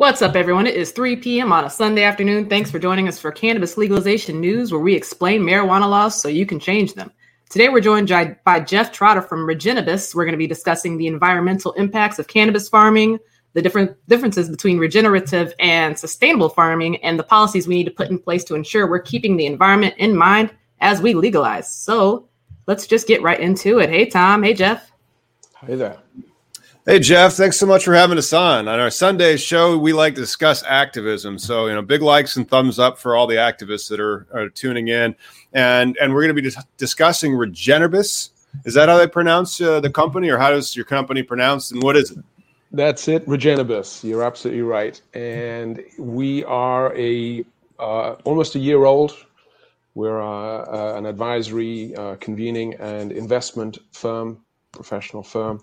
What's up, everyone? It is 3 p.m. on a Sunday afternoon. Thanks for joining us for Cannabis Legalization News, where we explain marijuana laws so you can change them. Today, we're joined by Geoff Trotter from Regennabis. We're going to be discussing the environmental impacts of cannabis farming, the different differences between regenerative and sustainable farming, and the policies we need to put in place to ensure we're keeping the environment in mind as we legalize. So let's just get right into it. Hey, Tom. Hey, Geoff. Hey there. Hey Geoff, thanks so much for having us on. On our Sunday show, we like to discuss activism. So, you know, big likes and thumbs up for all the activists that are, are tuning in. And and we're going to be dis- discussing Regennabis. Is that how they pronounce uh, the company, or how does your company pronounce, and what is it? That's it, Regennabis. You're absolutely right. And we are a uh, almost a year old. We're uh, uh an advisory, uh, convening, and investment firm, professional firm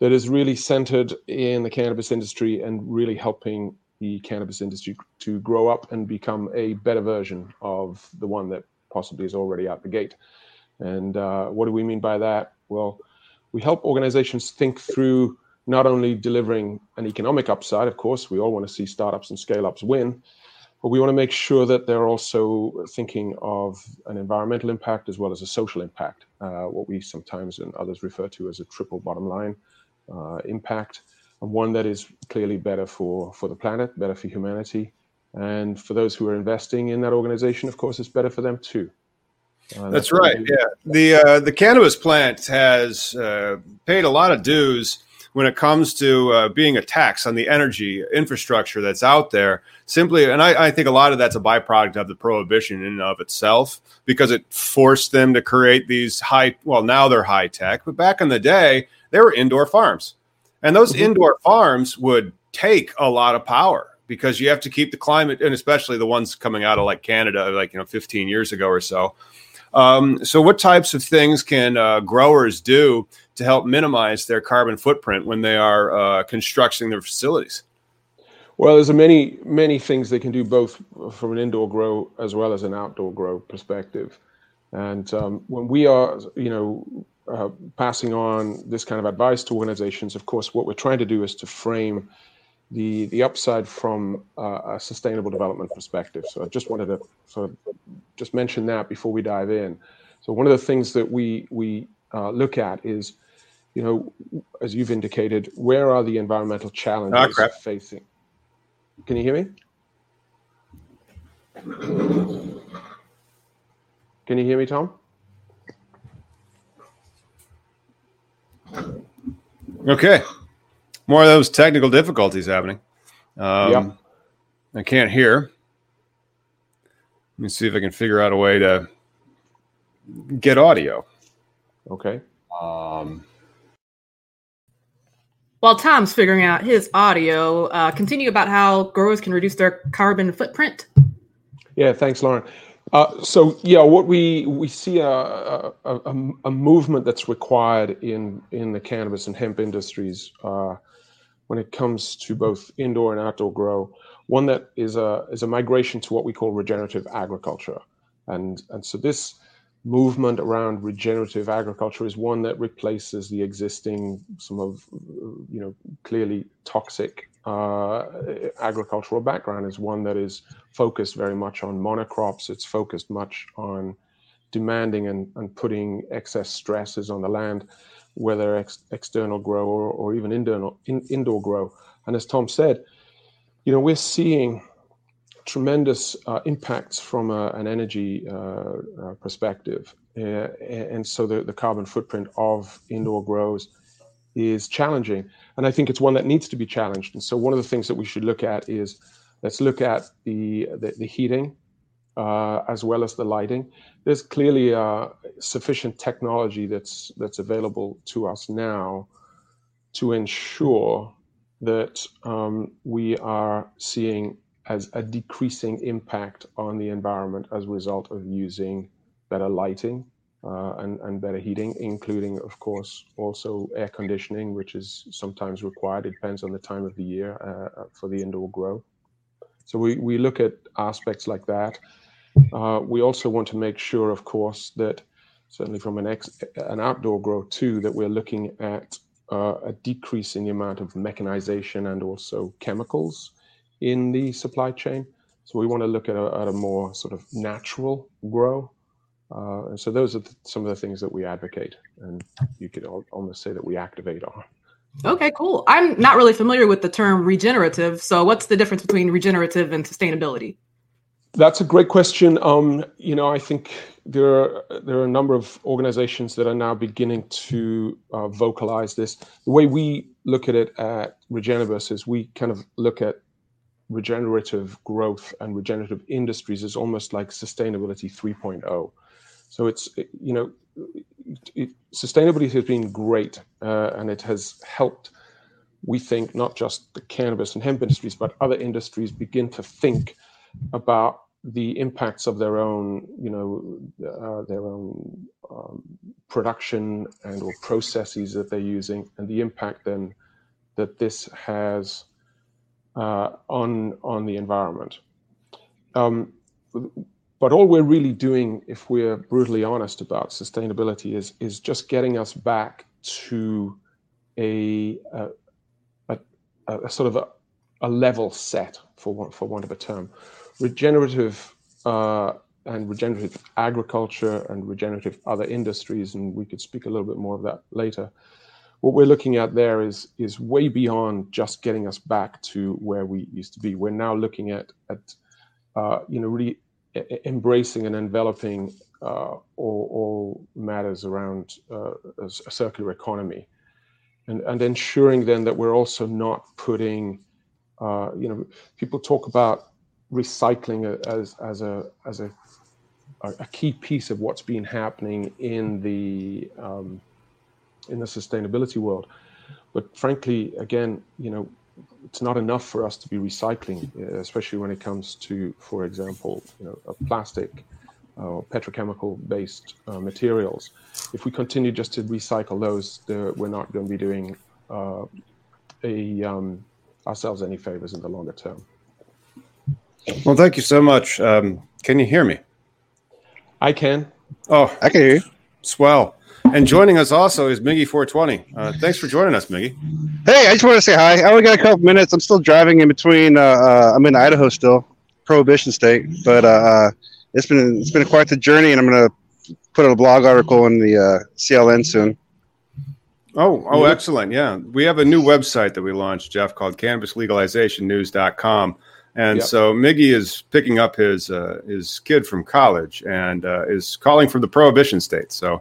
that is really centered in the cannabis industry and really helping the cannabis industry to grow up and become a better version of the one that possibly is already out the gate. And uh, what do we mean by that? Well, we help organizations think through not only delivering an economic upside, of course, we all want to see startups and scale ups win, but we want to make sure that they're also thinking of an environmental impact as well as a social impact, uh, what we sometimes and others refer to as a triple bottom line impact, and one that is clearly better for, for the planet, better for humanity. And for those who are investing in that organization, of course, it's better for them too. Uh, that's, that's right. Yeah, the uh, the cannabis plant has uh, paid a lot of dues when it comes to uh, being a tax on the energy infrastructure that's out there. Simply, and I, I, think a lot of that's a byproduct of the prohibition in and of itself because it forced them to create these high. Well, now they're high tech, but back in the day, they were indoor farms. And those mm-hmm. indoor farms would take a lot of power because you have to keep the climate, and especially the ones coming out of like Canada, like, you know, 15 years ago or so. Um, so, what types of things can uh, growers do to help minimize their carbon footprint when they are uh, constructing their facilities? Well, there's a many many things they can do both from an indoor grow as well as an outdoor grow perspective. And um, when we are, you know, uh, passing on this kind of advice to organizations, of course, what we're trying to do is to frame the the upside from uh, a sustainable development perspective. So I just wanted to sort of just mention that before we dive in. So one of the things that we we uh, look at is, you know, as you've indicated, where are the environmental challenges oh, facing? Can you hear me? Can you hear me, Tom? Okay. More of those technical difficulties happening. Um, yep. I can't hear. Let me see if I can figure out a way to get audio. Okay. Um, While Tom's figuring out his audio, uh, continue about how growers can reduce their carbon footprint. Yeah, thanks, Lauren. Uh, so yeah, what we we see a, a, a, a, movement that's required in in the cannabis and hemp industries uh, when it comes to both indoor and outdoor grow. One that is a is a migration to what we call regenerative agriculture, and and so this movement around regenerative agriculture is one that replaces the existing some of you know clearly toxic uh, agricultural background is one that is focused very much on monocrops it's focused much on demanding and, and putting excess stresses on the land whether ex- external grow or, or even internal, in, indoor grow and as tom said you know we're seeing tremendous uh, impacts from a, an energy uh, uh, perspective. Uh, and so the, the carbon footprint of indoor grows is challenging. And I think it's one that needs to be challenged. And so one of the things that we should look at is let's look at the, the, the heating uh, as well as the lighting. There's clearly uh, sufficient technology that's that's available to us now to ensure that um, we are seeing as a decreasing impact on the environment as a result of using better lighting uh, and, and better heating, including, of course, also air conditioning, which is sometimes required. It depends on the time of the year uh, uh for the indoor grow. So we, we look at aspects like that. Uh, we also want to make sure, of course, that certainly from an, ex, an outdoor grow too, that we're looking at uh, a decrease in the amount of mechanization and also chemicals in the supply chain. So we want to look at a, at a more sort of natural grow. Uh, and so those are th- some of the things that we advocate, and you could al- almost say that we activate on. Okay, cool. I'm not really familiar with the term regenerative. So what's the difference between regenerative and sustainability? That's a great question. Um, you know, I think there are there are a number of organizations that are now beginning to uh, vocalize this. The way we look at it at Regennabis is we kind of look at regenerative growth and regenerative industries as almost like sustainability 3.0. So it's you know it, sustainability has been great uh, and it has helped. We think not just the cannabis and hemp industries, but other industries begin to think about the impacts of their own, you know, uh, their own um, production and or processes that they're using, and the impact then that this has uh, on on the environment. Um, but all we're really doing, if we're brutally honest about sustainability, is is just getting us back to a a, a, a sort of a, a, level set, for one, for want of a term, regenerative uh, and regenerative agriculture and regenerative other industries, and we could speak a little bit more of that later what we're looking at there is is way beyond just getting us back to where we used to be. We're now looking at at uh, you know really embracing and enveloping uh, all, all, matters around uh, a circular economy, and and ensuring then that we're also not putting uh, you know people talk about recycling as as a as a a key piece of what's been happening in the um, in the sustainability world. But frankly, again, you know, it's not enough for us to be recycling, uh, especially when it comes to, for example, you know, plastic or uh, petrochemical-based uh, materials. If we continue just to recycle those, we're not going to be doing uh, a, um, ourselves any favors in the longer term. Well, thank you so much. Um, can you hear me? I can. Oh, I can hear you. Swell. And joining us also is Miggy 420. Uh, thanks for joining us, Miggy. Hey, I just want to say hi. I only got a couple minutes. I'm still driving in between. Uh, uh, I'm in Idaho still, Prohibition State, but uh, uh, it's been it's been quite the journey, and I'm gonna put a blog article in the uh, CLN soon. Oh, oh, excellent! Yeah, we have a new website that we launched, Geoff, called CannabisLegalizationNews.com. And yep. so Miggy is picking up his uh, his kid from college and uh, is calling from the prohibition state. So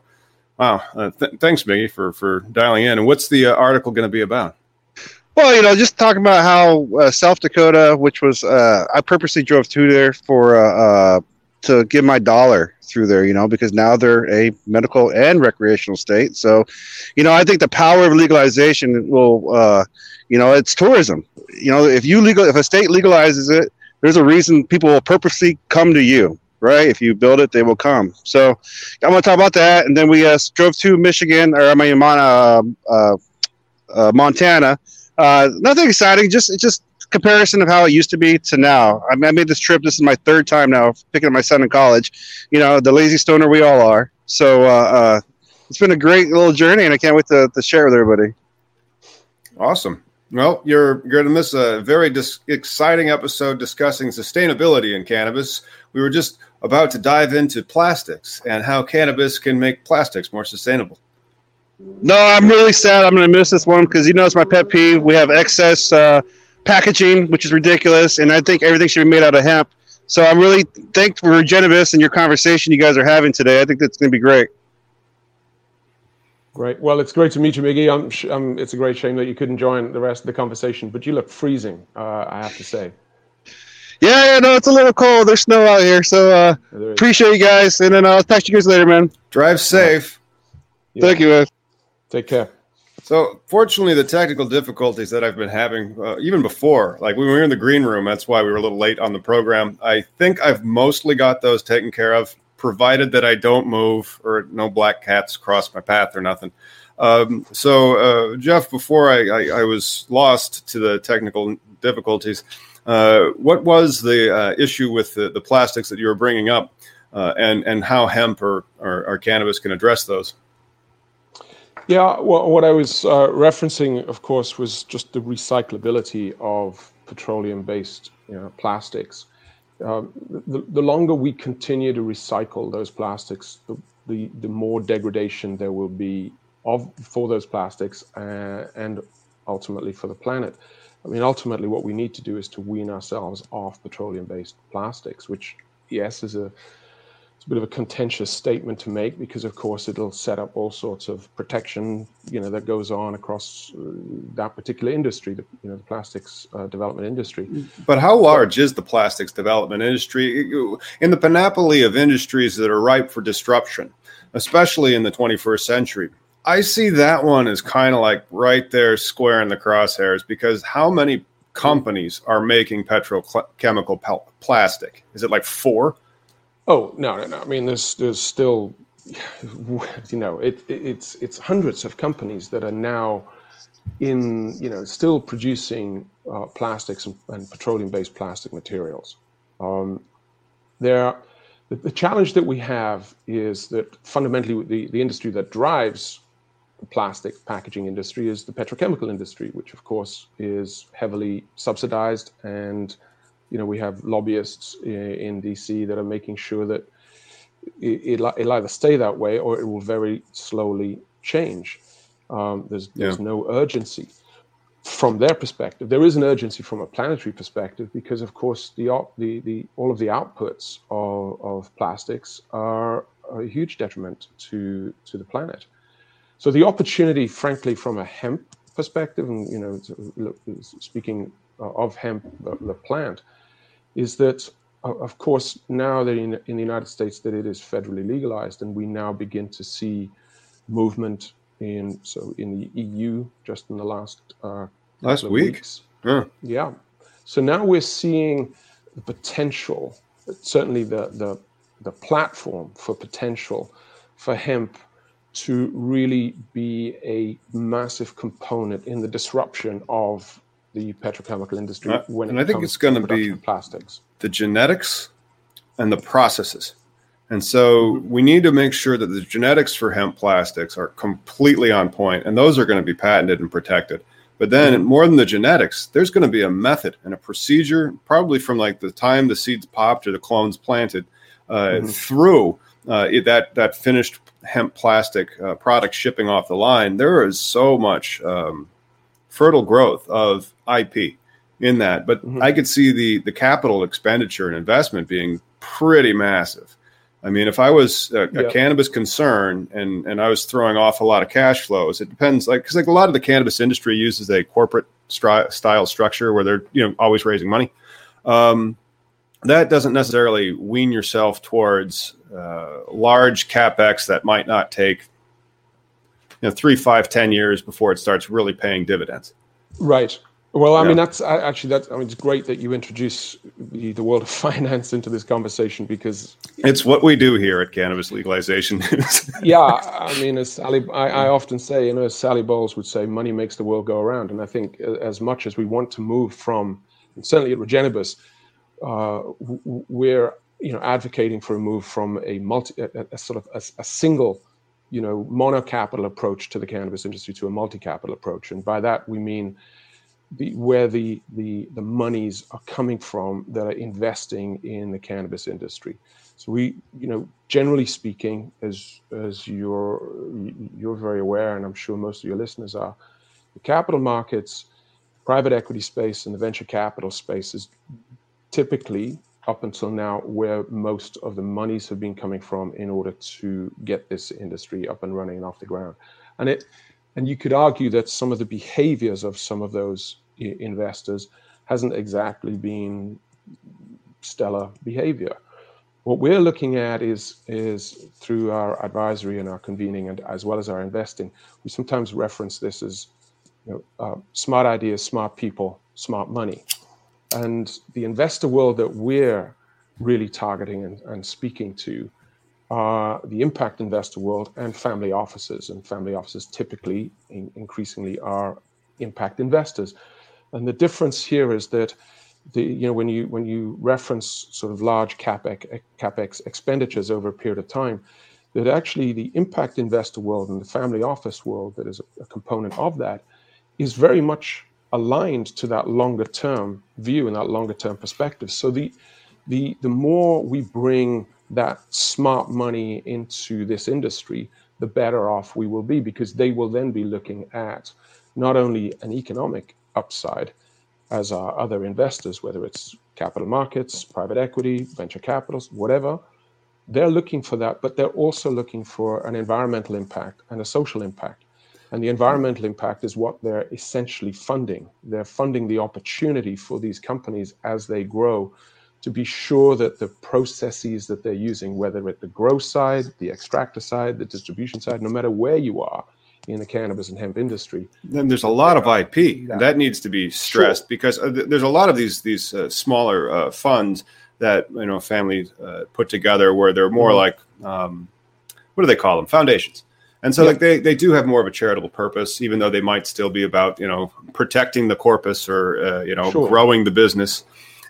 Wow. Uh, th- thanks, Miggy, for, for dialing in. And what's the uh, article going to be about? Well, you know, just talking about how uh, South Dakota, which was, uh, I purposely drove through there for, uh, uh, to give my dollar through there, you know, because now they're a medical and recreational state. So, you know, I think the power of legalization will, you know, it's tourism. You know, if you legal, if a state legalizes it, there's a reason people will purposely come to you right? If you build it, they will come. So I'm going to talk about that. And then we uh, drove to Michigan, or I mean, uh, uh, uh, Montana. Uh, nothing exciting, just just comparison of how it used to be to now. I, mean, I made this trip. This is my third time now picking up my son in college. You know, the lazy stoner we all are. So uh, it's been a great little journey, and I can't wait to, to share with everybody. Awesome. Well, you're going to miss a very dis- exciting episode discussing sustainability in cannabis. We were just about to dive into plastics and how cannabis can make plastics more sustainable. No, I'm really sad. I'm going to miss this one because you know it's my pet peeve. We have excess uh, packaging, which is ridiculous, and I think everything should be made out of hemp. So I'm really thankful for Regennabis and your conversation you guys are having today. I think that's going to be great. Great. Well, it's great to meet you, Miggy. I'm, um, it's a great shame that you couldn't join the rest of the conversation, but you look freezing, uh, I have to say. Yeah, yeah, no, it's a little cold. There's snow out here, so uh, appreciate you guys, and then I'll talk to you guys later, man. Drive safe. Yeah. Thank you, man. Take care. So, fortunately, the technical difficulties that I've been having, uh, even before, like when we were in the green room, that's why we were a little late on the program. I think I've mostly got those taken care of provided that I don't move or no black cats cross my path or nothing. Um, so, uh, Geoff, before I, I, I, was lost to the technical difficulties, uh, what was the uh, issue with the, the, plastics that you were bringing up, uh, and and how hemp or, or, or, cannabis can address those? Yeah, well, what I was uh, referencing, of course, was just the recyclability of petroleum-based you know, plastics. Um, the, the longer we continue to recycle those plastics, the, the, the more degradation there will be of for those plastics uh, and ultimately for the planet. I mean, ultimately, what we need to do is to wean ourselves off petroleum-based plastics, which, yes, is a it's a bit of a contentious statement to make because, of course, it'll set up all sorts of protection, you know, that goes on across uh, that particular industry, the you know the plastics uh, development industry. But how large is the plastics development industry in the panoply of industries that are ripe for disruption, especially in the 21st century? I see that one as kind of like right there, square in the crosshairs, because how many companies are making petrochemical plastic? Is it like four? Oh no, no, no. I mean, there's there's still, you know, it, it, it's it's hundreds of companies that are now in you know still producing uh, plastics and, and petroleum-based plastic materials. Um, there, the, the, challenge that we have is that fundamentally the, the industry that drives the plastic packaging industry is the petrochemical industry, which of course is heavily subsidized and you know, we have lobbyists in, DC that are making sure that it, will either stay that way or it will very slowly change. Um, there's there's yeah. no urgency from their perspective. There is an urgency from a planetary perspective because, of course, the the, the all of the outputs of, of plastics are a huge detriment to to the planet. So the opportunity, frankly, from a hemp perspective, and you know, speaking of hemp, the, the plant, is that, of course, now that in, in the United States that it is federally legalized, and we now begin to see movement in so in the EU just in the last uh, last week. Weeks. Yeah. yeah. So now we're seeing the potential, certainly the the the platform for potential for hemp to really be a massive component in the disruption of the petrochemical industry uh, when and I think it's going to be plastics, the genetics, and the processes. And so we need to make sure that the genetics for hemp plastics are completely on point, and those are going to be patented and protected. But then, mm-hmm. more than the genetics, there's going to be a method and a procedure, probably from like the time the seeds popped or the clones planted, uh, mm-hmm. through uh, that that finished hemp plastic uh, product shipping off the line. There is so much um, fertile growth of IP in that. But mm-hmm. I could see the the capital expenditure and investment being pretty massive. I mean, if I was a, a cannabis concern and and I was throwing off a lot of cash flows, it depends. Like because like a lot of the cannabis industry uses a corporate stri- style structure where they're you know always raising money. Um, that doesn't necessarily wean yourself towards uh, large capex that might not take you know three, five, ten years before it starts really paying dividends. Right. Well, I yeah. mean, that's actually that's. I mean, it's great that you introduce the, the, world of finance into this conversation because it's what we do here at Cannabis Legalization News. yeah, I mean, as Sally, I, I, often say, you know, as Sally Bowles would say, money makes the world go around, and I think as much as we want to move from, certainly at Regennabis, uh, we're you know, advocating for a move from a multi, a, a sort of a, a, single, you know, mono capital approach to the cannabis industry to a multi capital approach, and by that we mean the, where the, the the monies are coming from that are investing in the cannabis industry. So we, you know, generally speaking, as as you're you're very aware, and I'm sure most of your listeners are, the capital markets, private equity space, and the venture capital space is typically up until now where most of the monies have been coming from in order to get this industry up and running and off the ground. And it and you could argue that some of the behaviors of some of those investors hasn't exactly been stellar behavior. What we're looking at is is through our advisory and our convening, and as well as our investing. We sometimes reference this as you know, uh, smart ideas, smart people, smart money, and the investor world that we're really targeting and, and speaking to are the impact investor world and family offices. And family offices typically, in, increasingly, are impact investors. And the difference here is that the you know when you when you reference sort of large capex capex expenditures over a period of time, that actually the impact investor world and the family office world that is a, component of that is very much aligned to that longer term view and that longer term perspective. So the the the more we bring that smart money into this industry, the better off we will be because they will then be looking at not only an economic upside as are other investors, whether it's capital markets, private equity, venture capitals, whatever. They're looking for that, but they're also looking for an environmental impact and a social impact. And the environmental impact is what they're essentially funding. They're funding the opportunity for these companies as they grow to be sure that the processes that they're using, whether at the grow side, the extractor side, the distribution side, no matter where you are, in the cannabis and hemp industry. Then there's a lot of IP that, that needs to be stressed sure. because uh, there's a lot of these these uh, smaller uh, funds that you know families uh, put together where they're more mm-hmm. like um, what do they call them foundations. And so, yeah. like they, they do have more of a charitable purpose, even though they might still be about you know protecting the corpus or uh, you know sure. growing the business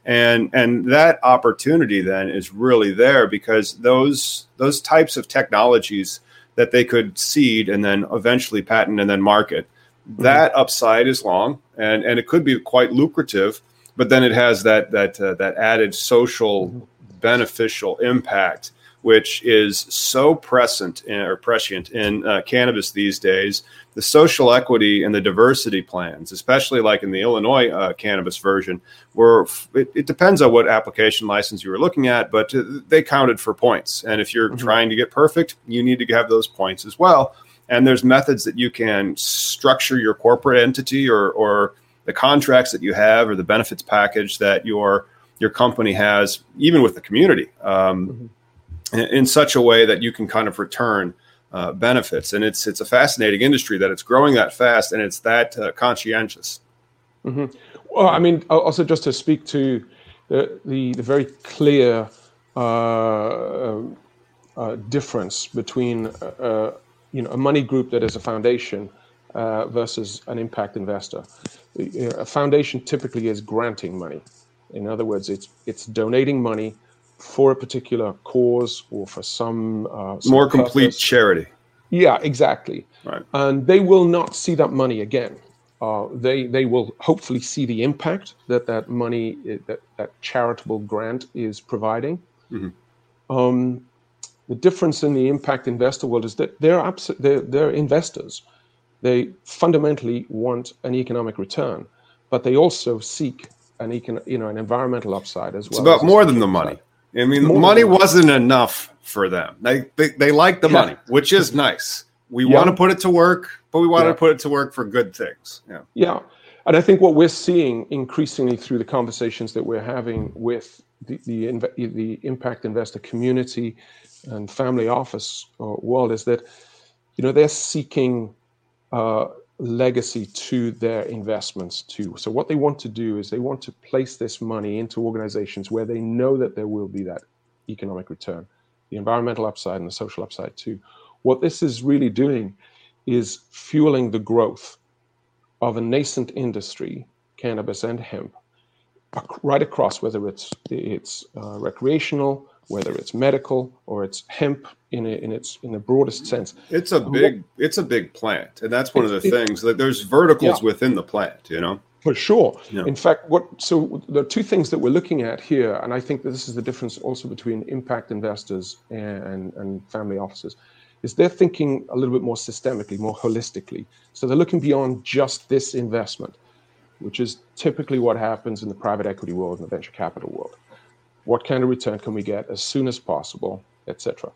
and and that opportunity then is really there because those those types of technologies that they could seed and then eventually patent and then market. Mm-hmm. That upside is long and and it could be quite lucrative, but then it has that that uh, that added social mm-hmm. beneficial impact which is so present in, or prescient in uh, cannabis these days. The social equity and the diversity plans, especially like in the Illinois uh, cannabis version, were it, it, depends on what application license you were looking at, but uh, they counted for points. And if you're mm-hmm. trying to get perfect, you need to have those points as well. And there's methods that you can structure your corporate entity or, or the contracts that you have or the benefits package that your your company has, even with the community. Um, mm-hmm in such a way that you can kind of return uh, benefits. And it's it's a fascinating industry that it's growing that fast and it's that uh, conscientious. Mm-hmm. Well, I mean, also just to speak to the the, the very clear uh, uh difference between uh, uh, you know a money group that is a foundation versus an impact investor. A foundation typically is granting money. In other words, it's it's donating money for a particular cause or for some, uh, some more complete purpose. charity. Yeah, exactly. Right. And they will not see that money again. Uh, they they will hopefully see the impact that that money that that charitable grant is providing. Mm-hmm. Um, the difference in the impact investor world is that they're, abs- they're they're investors. They fundamentally want an economic return, but they also seek an econ- you know an environmental upside as well. It's about more than the money. I mean, More money wasn't enough for them. They they, they like the yeah. money, which is nice. We yeah. want to put it to work, but we want yeah. to put it to work for good things. Yeah. Yeah. And I think what we're seeing increasingly through the conversations that we're having with the the, the impact investor community and family office uh, world is that you know they're seeking uh, legacy to their investments too. So what they want to do is they want to place this money into organizations where they know that there will be that economic return, the environmental upside and the social upside too. What this is really doing is fueling the growth of a nascent industry, cannabis and hemp, right across whether it's it's uh, recreational, whether it's medical or it's hemp in, a, in its in the broadest sense. It's a big it's a big plant, and that's one of the things that there's verticals yeah. within the plant. You know. For sure. Yeah. In fact, what so the two things that we're looking at here, and I think that this is the difference also between impact investors and, and family offices, is they're thinking a little bit more systemically, more holistically. So they're looking beyond just this investment, which is typically what happens in the private equity world and the venture capital world. What kind of return can we get as soon as possible, etc.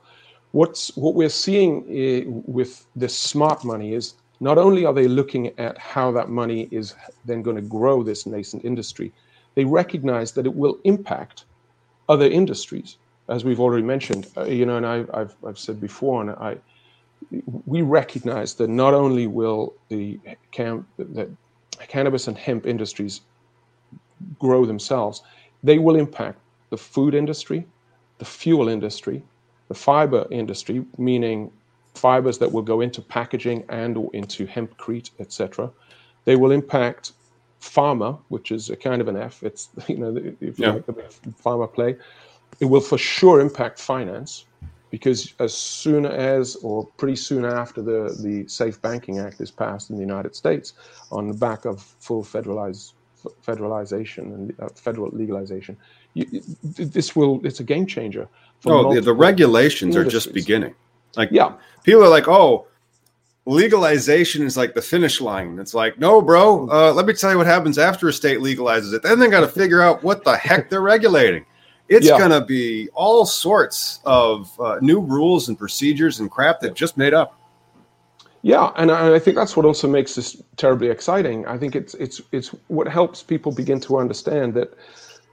What's what we're seeing eh, with this smart money is not only are they looking at how that money is then going to grow this nascent industry, they recognize that it will impact other industries, as we've already mentioned. Uh, you know, and I, have I've said before, and I, we recognize that not only will the, cam, the cannabis and hemp industries grow themselves, they will impact the food industry, the fuel industry, the fiber industry, meaning fibers that will go into packaging and or into hempcrete, etc. They will impact pharma, which is a kind of an F. It's you know if you yeah. like the pharma play, it will for sure impact finance because as soon as or pretty soon after the the Safe Banking Act is passed in the United States, on the back of full federalized federalization and uh, federal legalization, you, this will it's a game changer. oh, the, the regulations industries. are just beginning. Like, yeah, people are like, oh, legalization is like the finish line. It's like, no, bro. Uh, let me tell you what happens after a state legalizes it. Then they got to figure out what the heck they're regulating. It's yeah. going to be all sorts of uh, new rules and procedures and crap that just made up. Yeah, and I, I think that's what also makes this terribly exciting. I think it's it's it's what helps people begin to understand that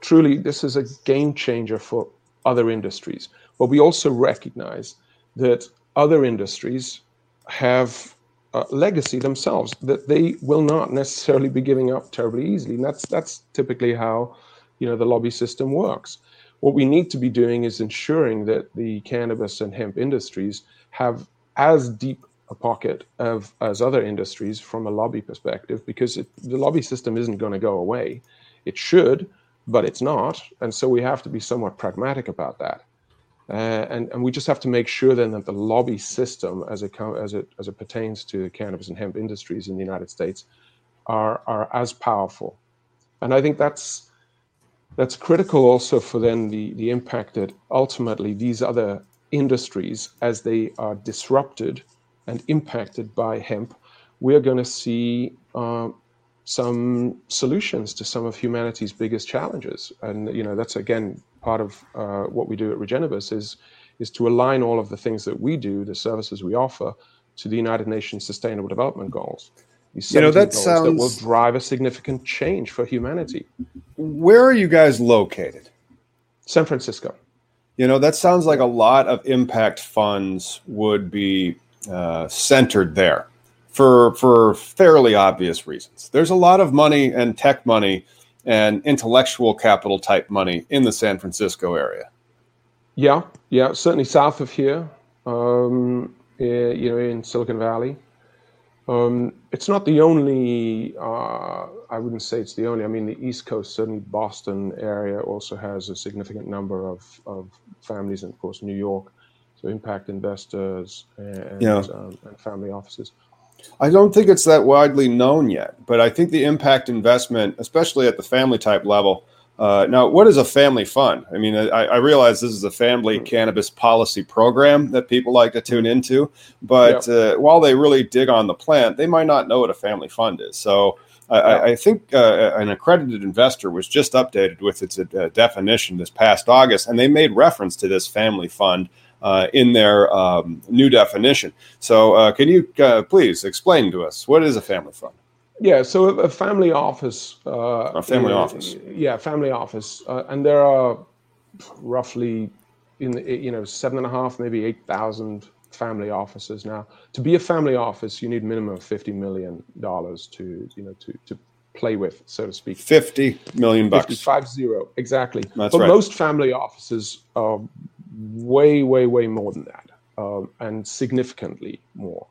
truly this is a game changer for other industries. But we also recognize that other industries have a legacy themselves that they will not necessarily be giving up terribly easily. And that's that's typically how you know the lobby system works. What we need to be doing is ensuring that the cannabis and hemp industries have as deep a pocket of as other industries from a lobby perspective, because it, the lobby system isn't going to go away. It should, but it's not, and so we have to be somewhat pragmatic about that. Uh, and, and we just have to make sure then that the lobby system, as it, as it, as it pertains to the cannabis and hemp industries in the United States, are, are as powerful. And I think that's, that's critical also for then the, the impact that ultimately these other industries, as they are disrupted and impacted by hemp, we're going to see uh, some solutions to some of humanity's biggest challenges. And you know that's again part of uh, what we do at Regennabis is is to align all of the things that we do, the services we offer, to the United Nations Sustainable Development Goals. These you know that sounds that will drive a significant change for humanity. Where are you guys located? San Francisco. You know that sounds like a lot of impact funds would be uh, centered there for for fairly obvious reasons. There's a lot of money and tech money and intellectual capital type money in the San Francisco area. Yeah, yeah, certainly south of here, um, eh, you know, in Silicon Valley. Um, it's not the only. Uh, I wouldn't say it's the only. I mean, the East Coast, certainly Boston area, also has a significant number of, of families, and of course New York. Impact investors and, yeah. um, and family offices. I don't think it's that widely known yet, but I think the impact investment, especially at the family type level. Uh, now, what is a family fund? I mean, I, I, realize this is a family cannabis policy program that people like to tune into, but uh, while they really dig on the plant, they might not know what a family fund is. So, I, I, think uh, an accredited investor was just updated with its uh, definition this past August, and they made reference to this family fund uh, in their um, new definition. So, uh, can you uh, please explain to us what is a family fund? Yeah, so a family office. Uh, a family office. Yeah, family office, uh, and there are roughly in the, you know seven and a half, maybe eight thousand family offices now. To be a family office, you need minimum of fifty million dollars to you know to to play with, so to speak. 50 million bucks. 50, five zero, exactly. That's but right. most family offices are way, way, way more than that, um, and significantly more.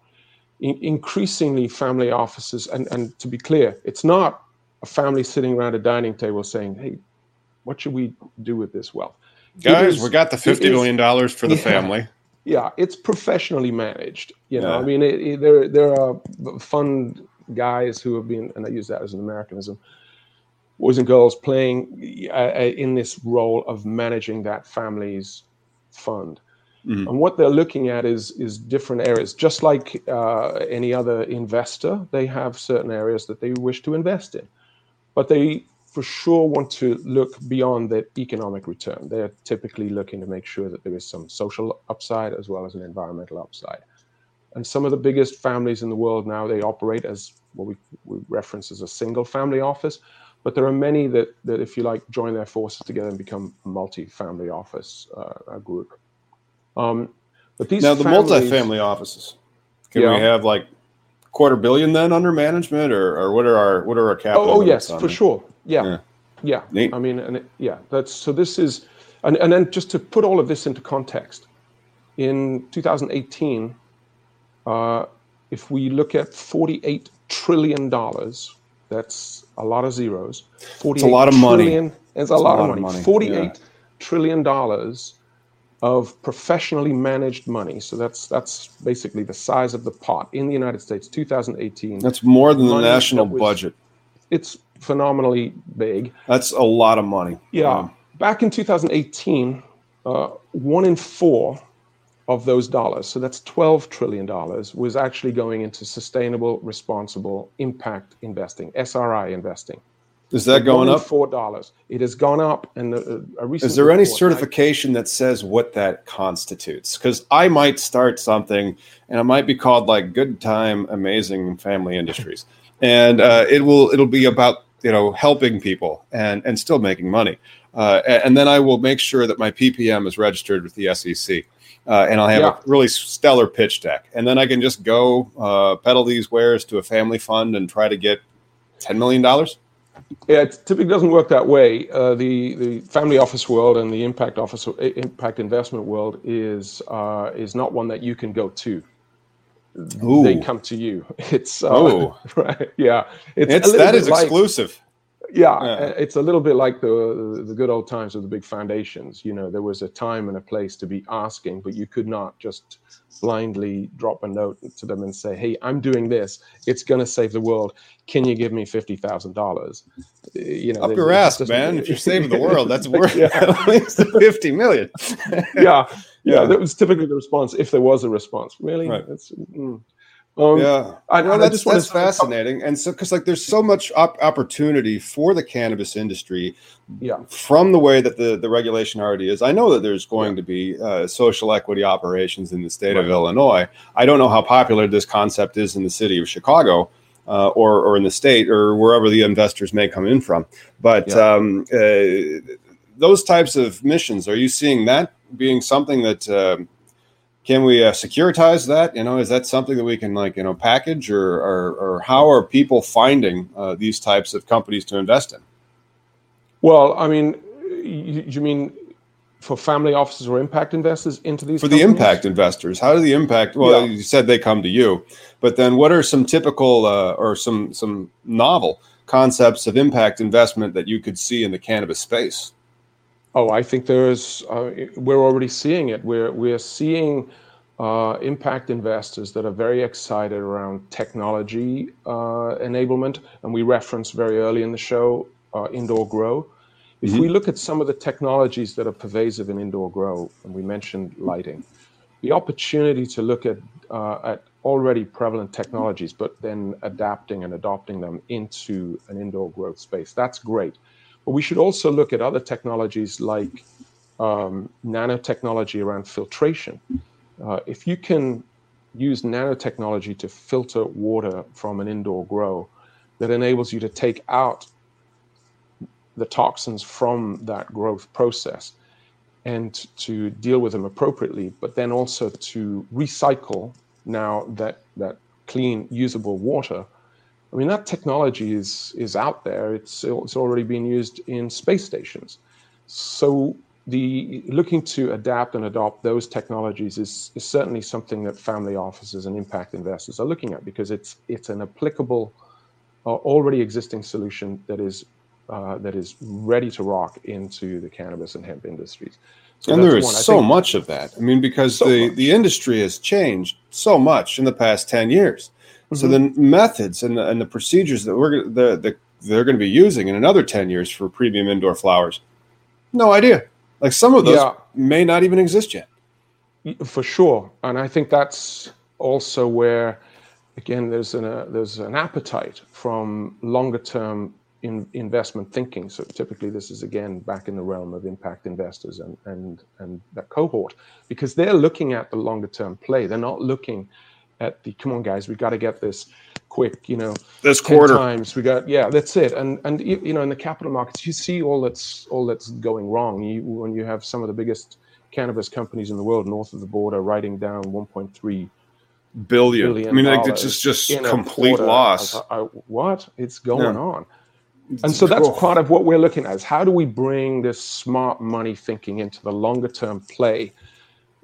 In- increasingly, family offices, and, and to be clear, it's not a family sitting around a dining table saying, hey, what should we do with this wealth? Guys, we got the fifty million dollars for the yeah, family. Yeah, it's professionally managed. You know, Yeah. I mean, it, it- there there are fund guys who have been, and I use that as an Americanism, boys and girls playing uh, uh, in this role of managing that family's fund. Mhm. And what they're looking at is is different areas. Just like uh, any other investor, they have certain areas that they wish to invest in, but they for sure want to look beyond the economic return. They're typically looking to make sure that there is some social upside as well as an environmental upside. And some of the biggest families in the world now they operate as what we, we reference as a single family office, but there are many that that if you like join their forces together and become a multi-family office uh, group. Um, but these Now the families- multifamily offices. Can Yeah. we have like quarter billion then under management, or, or what are our what are our capital? Oh, oh yes, for them? sure. Yeah, Yeah. yeah. I mean, and it, yeah, that's so. This is, and and then just to put all of this into context, in 2018, uh, if we look at 48 trillion dollars, that's a lot of zeros. 48 lot of money. trillion is a, lot, of money. money, Forty-eight yeah. trillion dollars of professionally managed money. So that's that's basically the size of the pot in the United States, 2018 That's more than the national was- budget. it's phenomenally big. That's a lot of money. Yeah. Um, Back in 2018, uh, one in four of those dollars, so that's $12 trillion, was actually going into sustainable, responsible impact investing, SRI investing. is that going up? Four dollars. It has gone up, and a, a recent. Is there any certification that says what that constitutes? Because I might start something, and it might be called like Good Time Amazing Family Industries, and uh, it will it'll be about you know helping people and and still making money, uh, and then I will make sure that my PPM is registered with the SEC. Uh, and I'll have Yeah. a really stellar pitch deck, and then I can just go uh, peddle these wares to a family fund and try to get ten million dollars. Yeah, it typically doesn't work that way. Uh, the the family office world and the impact office impact investment world is uh, is not one that you can go to. They come to you. It's uh, Oh. right. Yeah, it's, It's that is like- exclusive. Yeah, Yeah. it's a little bit like the the good old times of the big foundations. You know, there was a time and a place to be asking, but you could not just blindly drop a note to them and say, "Hey, I'm doing this. It's going to save the world. Can you give me fifty thousand dollars?" You know, Up your ass, just- man. If you're saving the world, that's worth Yeah. at least 50 million. yeah, yeah, Yeah. That was typically the response, if there was a response. Really, Right. That's, mm. Um, yeah. I, Well, I that's, just that's fascinating. And so, because like there's so much op- opportunity for the cannabis industry Yeah, from the way that the, the regulation already is. I know that there's going to be uh, social equity operations in the state of Illinois. I don't know how popular this concept is in the city of Chicago. Uh, or, or in the state or wherever the investors may come in from. But Yeah. um, uh, those types of missions, are you seeing that being something that um can we uh, securitize that? You know, is that something that we can like you know package, or or, or how are people finding uh, these types of companies to invest in? Well, I mean, you, you mean for family offices or impact investors into these For the impact investors, how do the impact? Well, Yeah. you said they come to you, but then what are some typical uh, or some some novel concepts of impact investment that you could see in the cannabis space? Oh, I think there's. Uh, we're already seeing it. We're we're seeing uh, impact investors that are very excited around technology uh, enablement, and we referenced very early in the show uh, indoor grow. If we look at some of the technologies that are pervasive in indoor grow, and we mentioned lighting, the opportunity to look at uh, at already prevalent technologies, but then adapting and adopting them into an indoor growth space, that's great. But we should also look at other technologies like um, nanotechnology around filtration. Uh, if you can use nanotechnology to filter water from an indoor grow, that enables you to take out the toxins from that growth process and to deal with them appropriately, but then also to recycle now that that clean, usable water. I mean, that technology is is out there. It's it's already being used in space stations. So the looking to adapt and adopt those technologies is, is certainly something that family offices and impact investors are looking at because it's it's an applicable, uh, already existing solution that is uh, that is ready to rock into the cannabis and hemp industries. So and there is so much of that. I mean, because so the, the industry has changed so much in the past 10 years. Mm-hmm. So the methods and the, and the procedures that we're the, the they're going to be using in another 10 years for premium indoor flowers, no idea. Like some of those yeah. may not even exist yet. For sure. And I think that's also where, again, there's an, uh, there's an appetite from longer term in investment thinking. So typically, this is again back in the realm of impact investors and and and that cohort because they're looking at the longer term play. They're not looking at the come on guys, we got to get this quick. You know, this quarter times we got yeah, that's it. And and you know in the capital markets, you see all that's all that's going wrong. You when you have some of the biggest cannabis companies in the world north of the border writing down 1.3 billion. billion I mean, like, it's just just complete loss. I, I, what? It's going yeah. on and so that's part of what we're looking at is how do we bring this smart money thinking into the longer term play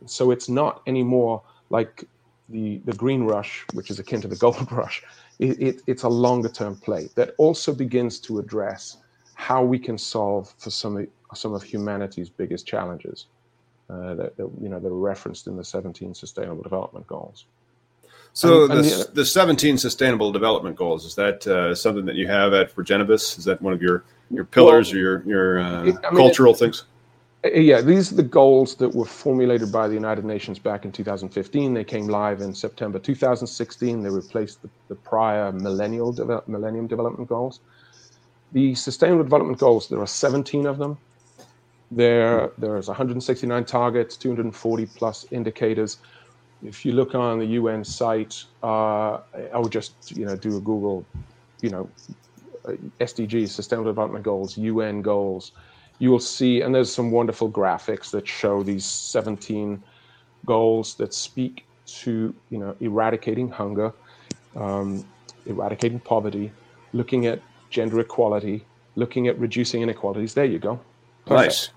so it's not anymore like the the green rush which is akin to the gold rush it, it, it's a longer term play that also begins to address how we can solve for some of, some of humanity's biggest challenges uh, that, that you know that are referenced in the 17 sustainable development goals so and, and the, the, the, 17 sustainable development goals is that uh, something that you have at Regennabis? Is that one of your your pillars well, or your your uh, it, I mean, cultural things? Uh, yeah, these are the goals that were formulated by the United Nations back in 2015. They came live in September 2016. They replaced the, the prior millennial de- Millennium Development Goals. The Sustainable Development Goals, there are 17 of them. There, there's 169 targets, 240 plus indicators if you look on the UN site, uh, I would just you know do a Google, you know, uh, SDGs, Sustainable Development Goals, UN goals. You will see, and there's some wonderful graphics that show these 17 goals that speak to you know eradicating hunger, um, eradicating poverty, looking at gender equality, looking at reducing inequalities. There you go. Perfect. Nice.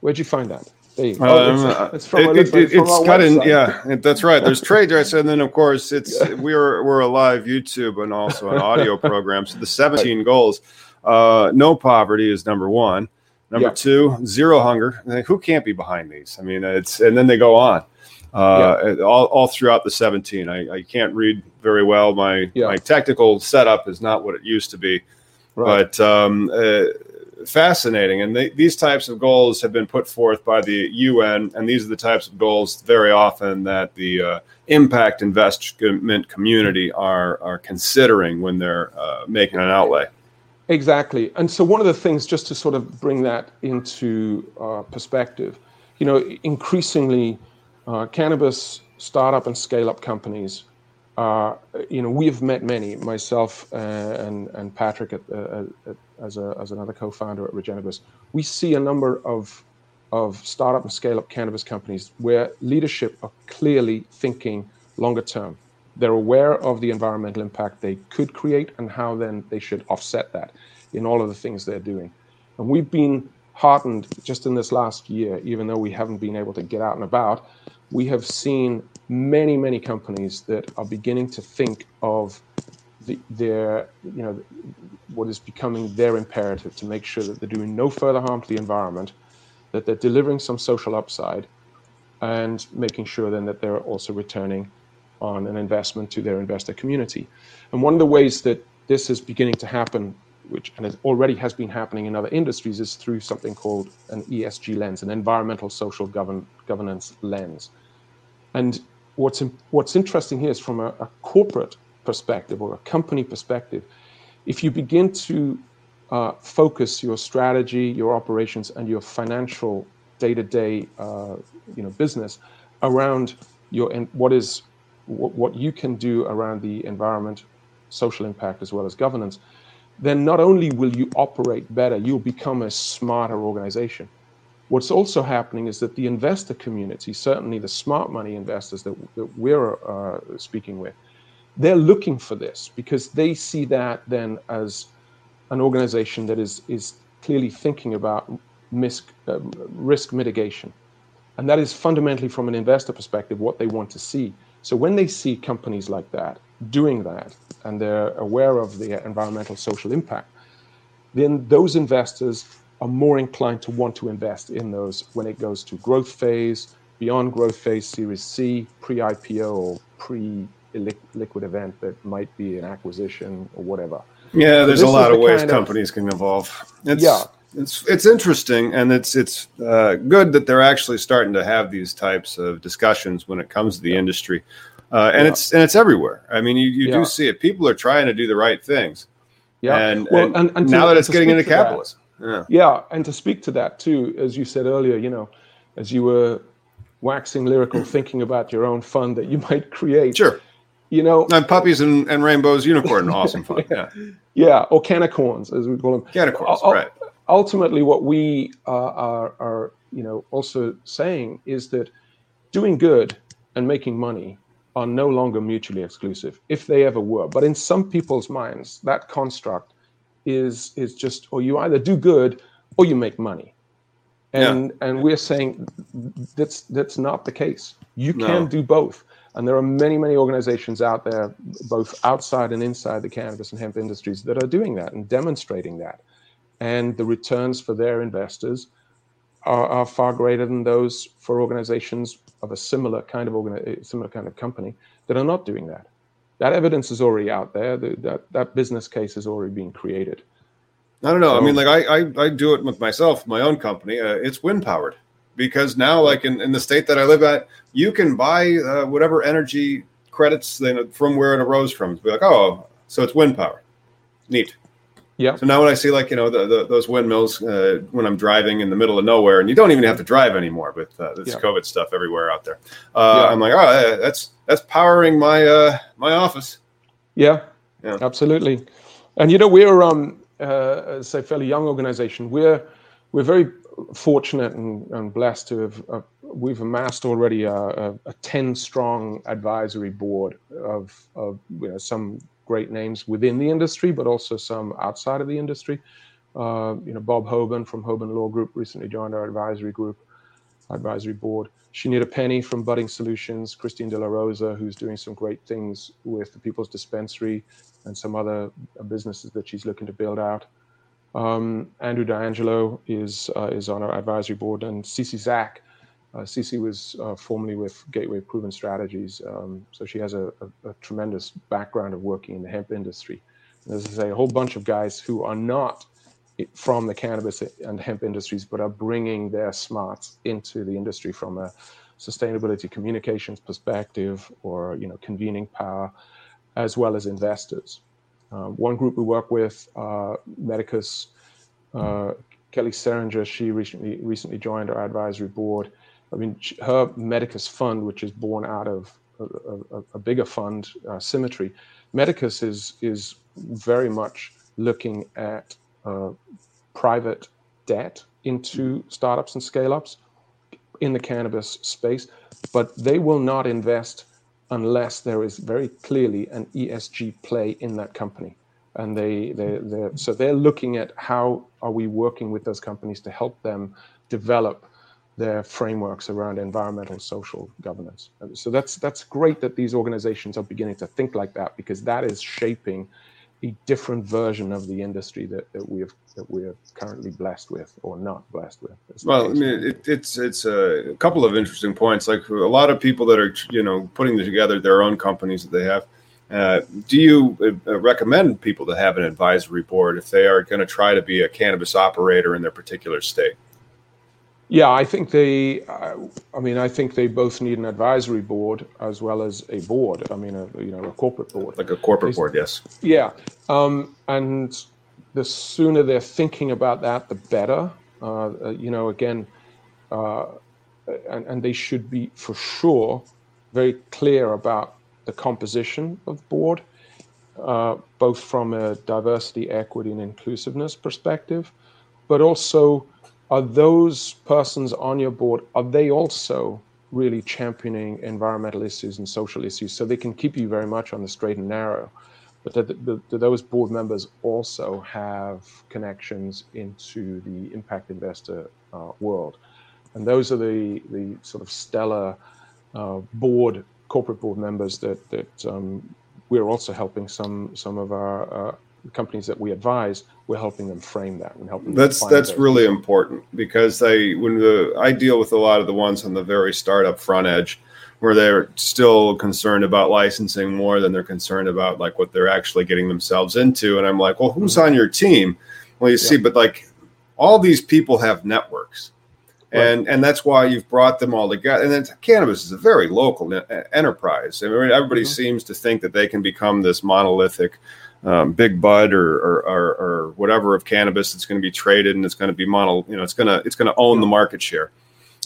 Where'd you find that? Um, it's, from, it, it, it's cut in, yeah, that's right. There's trade dress, and then of course it's yeah. we're we're a live YouTube and also an audio program. So the 17 right. goals, uh, no poverty is number one. Number yeah. two, zero hunger. Who can't be behind these? I mean, it's and then they go on. Uh, yeah. all, all throughout the 17. I, I can't read very well. My my technical setup is not what it used to be. Right. But um, uh, fascinating. And they, these types of goals have been put forth by the UN, and these are the types of goals very often that the uh, impact investment community are are considering when they're uh, making an outlay. Exactly. And so one of the things, just to sort of bring that into uh, perspective, you know, increasingly, uh, cannabis startup and scale up companies. Uh, you know, we have met many, myself uh, and and Patrick at, at as, a, as another co-founder at Regennabis, we see a number of, of startup and scale-up cannabis companies where leadership are clearly thinking longer term. They're aware of the environmental impact they could create and how then they should offset that in all of the things they're doing. And we've been heartened just in this last year, even though we haven't been able to get out and about, we have seen many, many companies that are beginning to think of the, their, you know, what is becoming their imperative to make sure that they're doing no further harm to the environment, that they're delivering some social upside, and making sure then that they're also returning on an investment to their investor community. And one of the ways that this is beginning to happen, which and it already has been happening in other industries, is through something called an ESG lens, an environmental social govern, governance lens. And what's what's interesting here is from a, a corporate perspective or a company perspective, if you begin to uh, focus your strategy, your operations, and your financial day-to-day, uh, you know, business around your what is what, you can do around the environment, social impact, as well as governance, then not only will you operate better, you'll become a smarter organization. What's also happening is that the investor community, certainly the smart money investors that, that we're uh, speaking with, they're looking for this because they see that then as an organization that is is clearly thinking about risk, uh, risk mitigation and that is fundamentally from an investor perspective what they want to see so when they see companies like that doing that and they're aware of the environmental social impact then those investors are more inclined to want to invest in those when it goes to growth phase, beyond growth phase, Series C, pre IPO or pre liquid event that might be an acquisition or whatever. Yeah, there's a lot of ways companies of, can evolve. It's, yeah, it's it's interesting, and it's it's uh, good that they're actually starting to have these types of discussions when it comes to the yeah. industry, uh, and yeah. it's and it's everywhere. I mean, you, you yeah. do see it. People are trying to do the right things. Yeah, and, well, and, and, and now to, that it's getting into capitalism. Yeah. yeah, and to speak to that too, as you said earlier, you know, as you were waxing lyrical, thinking about your own fund that you might create. Sure you know, and puppies and, and rainbows, unicorn, awesome fun. yeah. yeah, or canicorns as we call them. Canicorns, uh, right? Ultimately, what we uh, are, are, you know, also saying is that doing good and making money are no longer mutually exclusive, if they ever were. But in some people's minds, that construct is is just, or you either do good or you make money, and yeah. and we're saying that's that's not the case. You can no. do both and there are many, many organizations out there, both outside and inside the cannabis and hemp industries, that are doing that and demonstrating that. And the returns for their investors are, are far greater than those for organizations of a similar kind of organi- similar kind of company that are not doing that. That evidence is already out there. The, that that business case has already been created. I don't know. So, I mean, like I, I, I do it with myself, my own company. Uh, it's wind powered because now, like in, in the state that I live at, you can buy uh, whatever energy credits then from where it arose from. Be like, oh, so it's wind power. Neat. Yeah. So now when I see like you know the, the, those windmills uh, when I'm driving in the middle of nowhere, and you don't even have to drive anymore with uh, this. COVID stuff everywhere out there, uh. I'm like, oh, that's that's powering my uh, my office. Yeah. Yeah. Absolutely. And you know we're um uh, say fairly young organization. We're we're very fortunate and, and blessed to have uh, we've amassed already a, a, a, 10 strong advisory board of, of you know, some great names within the industry but also some outside of the industry uh, you know bob hoban from hoban law group recently joined our advisory group advisory board shanita penny from budding solutions christine de la rosa who's doing some great things with the people's dispensary and some other businesses that she's looking to build out um, Andrew D'Angelo is uh, is on our advisory board, and Cece Zach. Uh, Cece was uh, formerly with Gateway Proven Strategies, um, so she has a, a, a, tremendous background of working in the hemp industry. And as I say, a whole bunch of guys who are not from the cannabis and hemp industries, but are bringing their smarts into the industry from a sustainability communications perspective, or you know, convening power, as well as investors. Uh, one group we work with, uh, Medicus, uh, Kelly Seringer, she recently recently joined our advisory board. I mean, her Medicus fund, which is born out of a, a, a bigger fund, uh, Symmetry, Medicus is is very much looking at uh, private debt into startups and scale ups in the cannabis space, but they will not invest unless there is very clearly an ESG play in that company. And they, they, they're, so they're looking at how are we working with those companies to help them develop their frameworks around environmental social governance. So that's that's great that these organizations are beginning to think like that because that is shaping a different version of the industry that, that we have that we're currently blessed with or not blessed with. Well, I mean, it, it's it's a couple of interesting points. Like a lot of people that are you know putting together their own companies that they have. Uh, do you uh, recommend people to have an advisory board if they are going to try to be a cannabis operator in their particular state? Yeah, I think they. Uh, I mean, I think they both need an advisory board as well as a board. I mean, a you know a corporate board, like a corporate board. Yes. Yeah, um, and the sooner they're thinking about that, the better. Uh, uh, you know, again, uh, and, and they should be for sure very clear about the composition of the board, uh, both from a diversity, equity, and inclusiveness perspective, but also are those persons on your board are they also really championing environmental issues and social issues? So they can keep you very much on the straight and narrow but do those board members also have connections into the impact investor uh, world? And those are the the sort of stellar uh, board corporate board members that that um, we're also helping some some of our uh, companies that we advise we're helping them frame that and helping. That's that's really important because I when the I deal with a lot of the ones on the very startup front edge where they're still concerned about licensing more than they're concerned about like what they're actually getting themselves into. And I'm like, well, who's mm-hmm. on your team? Well, you yeah. see, but like all these people have networks. Right. And and that's why you've brought them all together. And then cannabis is a very local enterprise. I mean, everybody mm-hmm. seems to think that they can become this monolithic um, big bud or, or, or, or, whatever of cannabis that's going to be traded and it's going to be mono. You know, it's gonna it's gonna own the market share.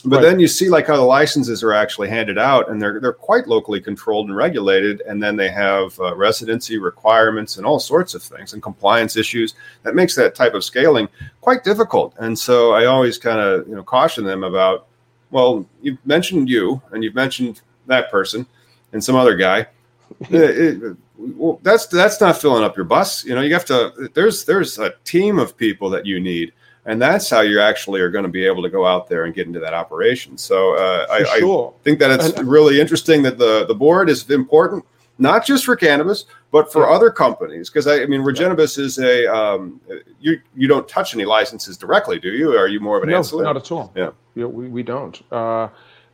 But right. then you see like how the licenses are actually handed out, and they're they're quite locally controlled and regulated, and then they have uh, residency requirements and all sorts of things and compliance issues that makes that type of scaling quite difficult. And so I always kind of you know caution them about, well, you've mentioned you and you've mentioned that person and some other guy. it, it, well, that's that's not filling up your bus. You know, you have to. There's there's a team of people that you need and that's how you actually are going to be able to go out there and get into that operation. So uh, I, sure. I, think that it's and, really interesting that the the board is important, not just for cannabis, but for yeah. other companies. Because I, I, mean, Regennabis yeah. is a um, you you don't touch any licenses directly, do you? Are you more of an no, ancillary? Not at all. Yeah, yeah we, we don't. Uh,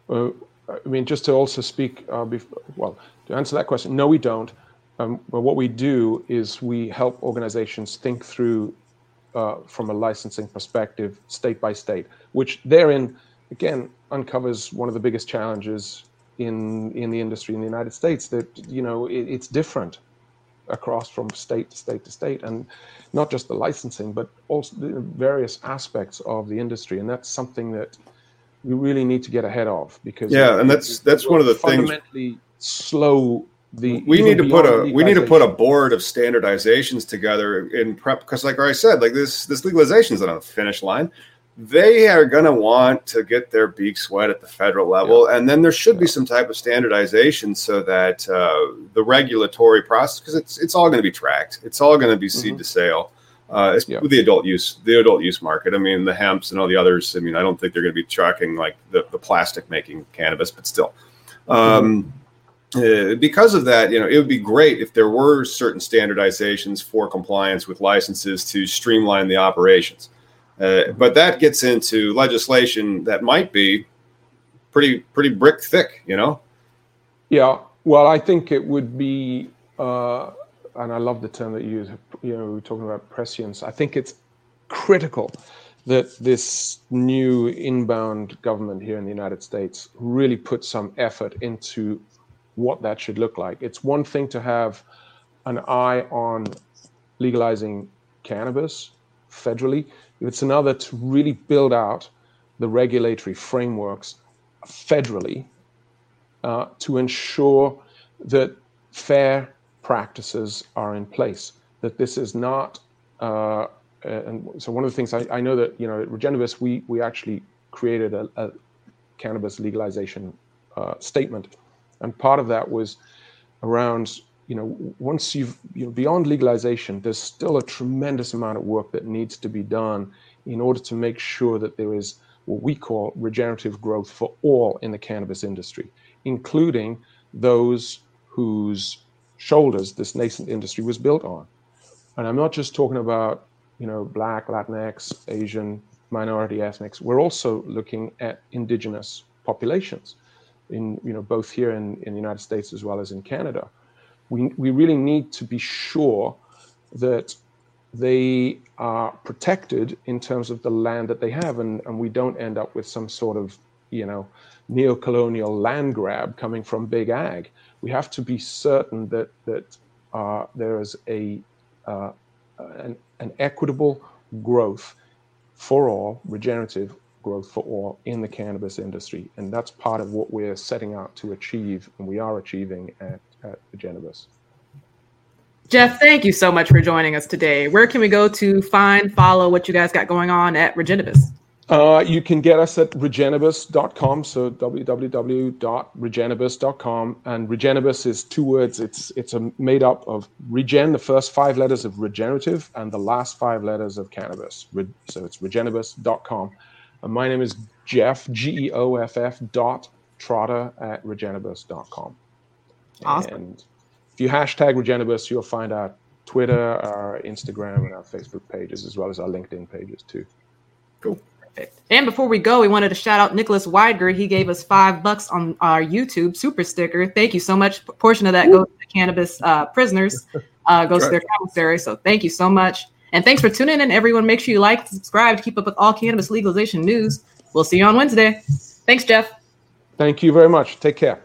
uh, I mean, just to also speak, uh, before, well, to answer that question, no, we don't. Um, but what we do is we help organizations think through uh, from a licensing perspective, state by state, which therein, again, uncovers one of the biggest challenges in in the industry in the United States. That you know it, it's different across from state to state to state, and not just the licensing, but also the various aspects of the industry, and that's something that we really need to get ahead of because yeah, and that's that's one of the fundamentally things slow the we need to put a we need to put a board of standardizations together in prep because like I said like this this legalization is on a finish line they are going to want to get their beaks wet at the federal level yeah. and then there should yeah. be some type of standardization so that uh, the regulatory process because it's it's all going to be tracked it's all going to be seed mm-hmm. to sale uh, yeah. with the adult use the adult use market i mean the hemps and all the others i mean i don't think they're going to be tracking like the, the plastic making cannabis but still um, mm-hmm uh, because of that, you know, it would be great if there were certain standardizations for compliance with licenses to streamline the operations. Uh, but that gets into legislation that might be pretty pretty brick thick, you know. Yeah, well, I think it would be, uh, and I love the term that you use. You know, we're talking about prescience. I think it's critical that this new inbound government here in the United States really put some effort into what that should look like. It's one thing to have an eye on legalizing cannabis federally, it's another to really build out the regulatory frameworks federally uh, to ensure that fair practices are in place. That this is not, uh, and so one of the things I, I, know that you know at we we actually created a, a cannabis legalization uh, statement and part of that was around you know once you've you know beyond legalization there's still a tremendous amount of work that needs to be done in order to make sure that there is what we call regenerative growth for all in the cannabis industry including those whose shoulders this nascent industry was built on. And i'm not just talking about you know black latinx asian minority ethnics. We're also looking at indigenous populations in you know both here in, in the United States as well as in Canada. We, we really need to be sure that they are protected in terms of the land that they have and, and we don't end up with some sort of you know neo-colonial land grab coming from big ag. We have to be certain that that uh, there is a uh, an, an equitable growth for all, regenerative growth for all in the cannabis industry. And that's part of what we're setting out to achieve, and we are achieving at, at Regennabis. Geoff, thank you so much for joining us today. Where can we go to find, follow what you guys got going on at Regennabis? Uh, you can get us at regennabis.com, so www.regennabis.com. And regennabis is two words. It's it's a made up of regen, the first five letters of regenerative, and the last five letters of cannabis. So it's regennabis.com. Uh, my name is Geoff, G E O F F dot Trotter at regennabis.com. Awesome. And if you hashtag Regennabis, you'll find our Twitter, our Instagram, and our Facebook pages, as well as our LinkedIn pages too. Cool. Perfect. And before we go, we wanted to shout out Nicholas Weidger. He gave us five bucks on our YouTube super sticker. Thank you so much. A portion of that Woo. goes to the cannabis uh, prisoners, uh, goes right. to their commissary. So thank you so much. And thanks for tuning in, everyone. Make sure you like, subscribe to keep up with all cannabis legalization news. We'll see you on Wednesday. Thanks, Geoff. Thank you very much. Take care.